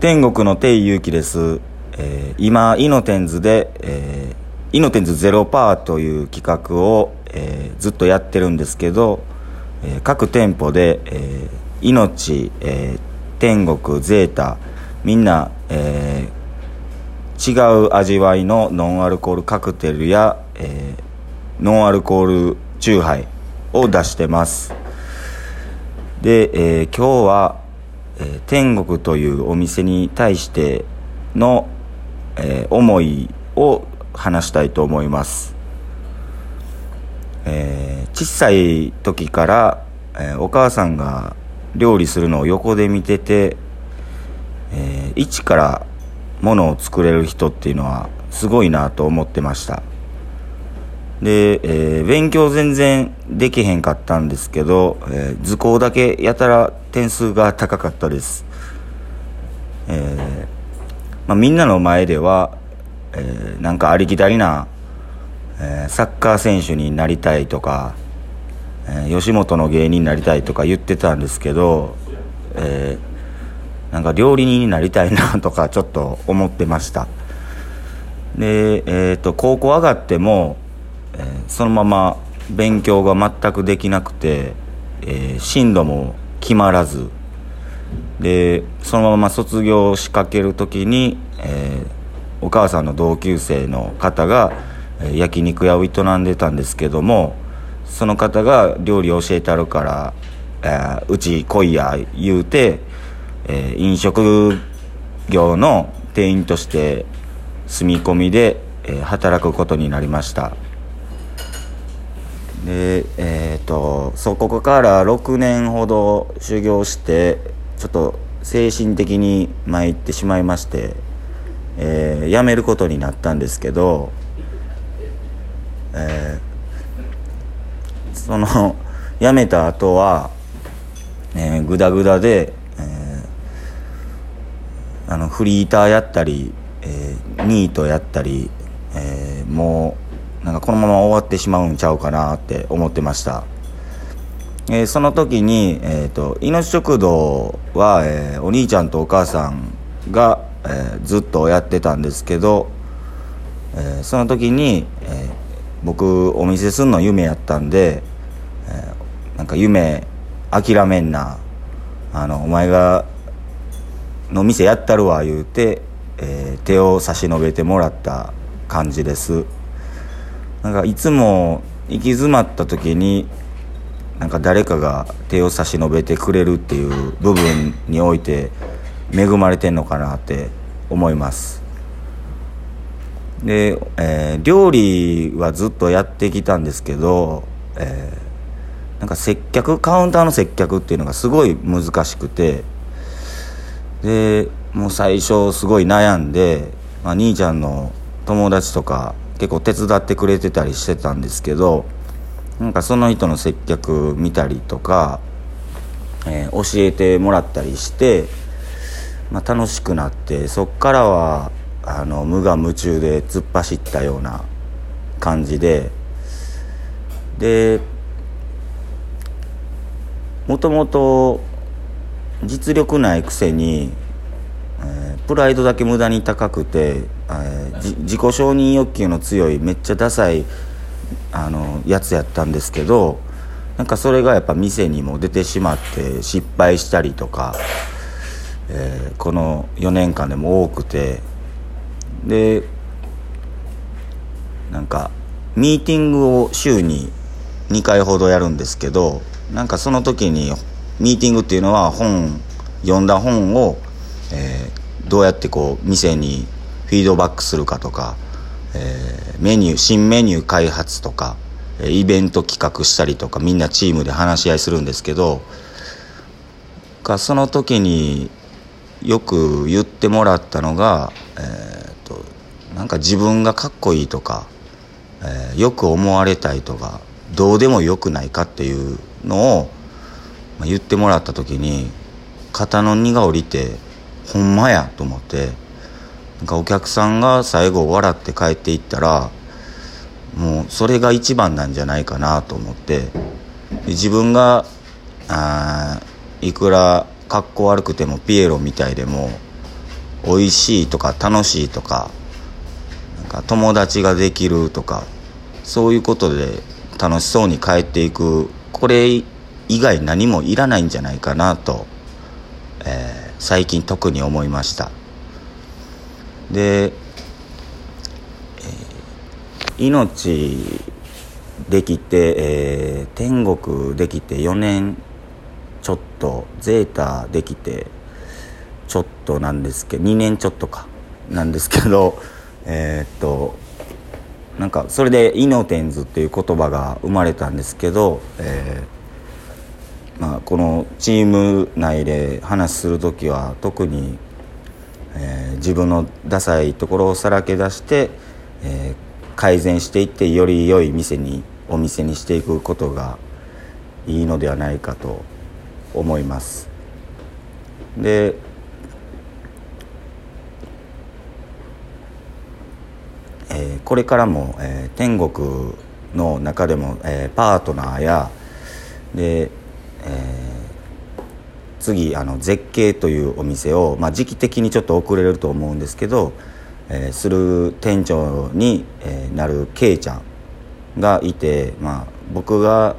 天国の定祐樹です、えー今イノテンズで、えーイノテンズゼロパーという企画を、えーずっとやってるんですけど、えー各店舗で、えー命、えー天国ゼータみんな、えー違う味わいのノンアルコールカクテルや、えーノンアルコールチューハイを出してます。で、えー今日は、え天国というお店に対しての、え思いを話したいと思います、えー小さい時から、えお母さんが料理するのを横で見てて、えー一からものを作れる人っていうのはすごいなと思ってました。で、えー勉強全然できへんかったんですけど、えー図工だけやたら点数が高かったです、えーまあ、みんなの前では、えなんかありきたりな、えサッカー選手になりたいとか、え吉本の芸人になりたいとか言ってたんですけど、えなんか料理人になりたいなとかちょっと思ってました。で、えー、と高校上がっても、えーそのまま勉強が全くできなくて、えー進路も決まらず。でそのまま卒業しかける時に、えーお母さんの同級生の方が、え焼肉屋を営んでたんですけどもその方が料理を教えてあるから、えうち来いや言うて、え飲食業の店員として住み込みで、え働くことになりました。でえっ、とそこから6年ほど修行してちょっと精神的に参ってしまいまして、えー辞めることになったんですけど、えーその辞めた後は、えー、グダグダで、えーあのフリーターやったり、えーニートやったり、えーもうなんかこのまま終わってしまうんちゃうかなって思ってました、えーその時に、えー、と命食堂は、えーお兄ちゃんとお母さんが、えーずっとやってたんですけど、えーその時に、えー僕お店すんの夢やったんで、えーなんか夢諦めんなあのお前がの店やったるわ言うて、えー手を差し伸べてもらった感じです。なんかいつも行き詰まった時になんか誰かが手を差し伸べてくれるっていう部分において恵まれてんのかなって思います。で、えー料理はずっとやってきたんですけど、えーなんか接客カウンターの接客っていうのがすごい難しくてでもう最初すごい悩んで、まあ、兄ちゃんの友達とか結構手伝ってくれてたりしてたんですけどなんかその人の接客見たりとか、えー教えてもらったりして、まあ、楽しくなってそっからはあの無我夢中で突っ走ったような感じででもともと実力ないくせに、えープライドだけ無駄に高くて、えー自己承認欲求の強いめっちゃダサいあのやつやったんですけどなんかそれがやっぱ店にも出てしまって失敗したりとか、えーこの4年間でも多くてでなんかミーティングを週に2回ほどやるんですけどなんかその時にミーティングっていうのは本読んだ本を、えーどうやってこう店にフィードバックするかとか、えーメニュー新メニュー開発とかイベント企画したりとかみんなチームで話し合いするんですけどがその時によく言ってもらったのが、えーとなんか自分がかっこいいとか、えーよく思われたいとかどうでもよくないかっていうのを、まあ言ってもらった時に肩の荷が下りてほんまやと思ってなんかお客さんが最後笑って帰っていったらもうそれが一番なんじゃないかなと思って自分があいくら格好悪くてもピエロみたいでも美味しいとか楽しいとかなんか友達ができるとかそういうことで楽しそうに帰っていく。これ以外何もいらないんじゃないかなと、えー、最近特に思いました。で、えー、命できて、えー、天国できて4年ちょっとゼータできてちょっとなんですけど2年ちょっとかなんですけど えー、っとなんかそれで「イノテンズ」っていう言葉が生まれたんですけど、えーまあ、このチーム内で話する時は特に、えー、自分のダサいところをさらけ出して、えー、改善していってより良い店にお店にしていくことがいいのではないかと思います。でえー、これからも、えー、天国の中でも、えー、パートナーやで、え次あの絶景というお店を、まあ、時期的にちょっと遅れると思うんですけど、えする店長に、えなるけいちゃんがいて、まあ、僕が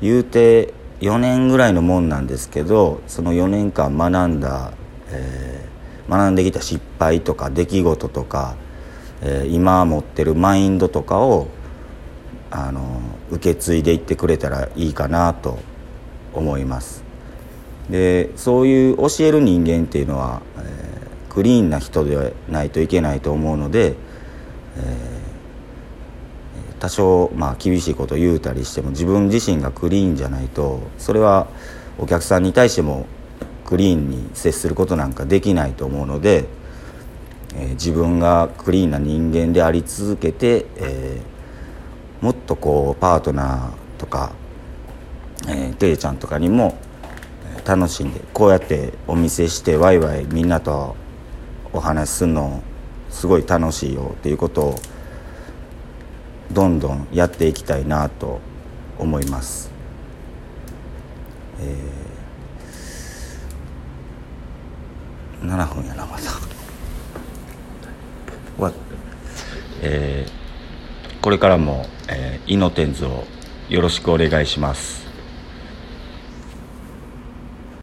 言うて4年ぐらいのもんなんですけどその4年間学んだ、え学んできた失敗とか出来事とかえー、今持ってるマインドとかをあの受け継いでいってくれたらいいかなと思います。でそういう教える人間っていうのは、えー、クリーンな人でないといけないと思うので、えー、多少、まあ、厳しいことを言うたりしても自分自身がクリーンじゃないとそれはお客さんに対してもクリーンに接することなんかできないと思うのでえー、自分がクリーンな人間であり続けて、えー、もっとこうパートナーとか、えー、ていちゃんとかにも楽しんでこうやってお見せしてワイワイみんなとお話しするのすごい楽しいよっていうことをどんどんやっていきたいなと思います。えー、7分やなまた。は、えー、これからも、えー、イノテンズをよろしくお願いします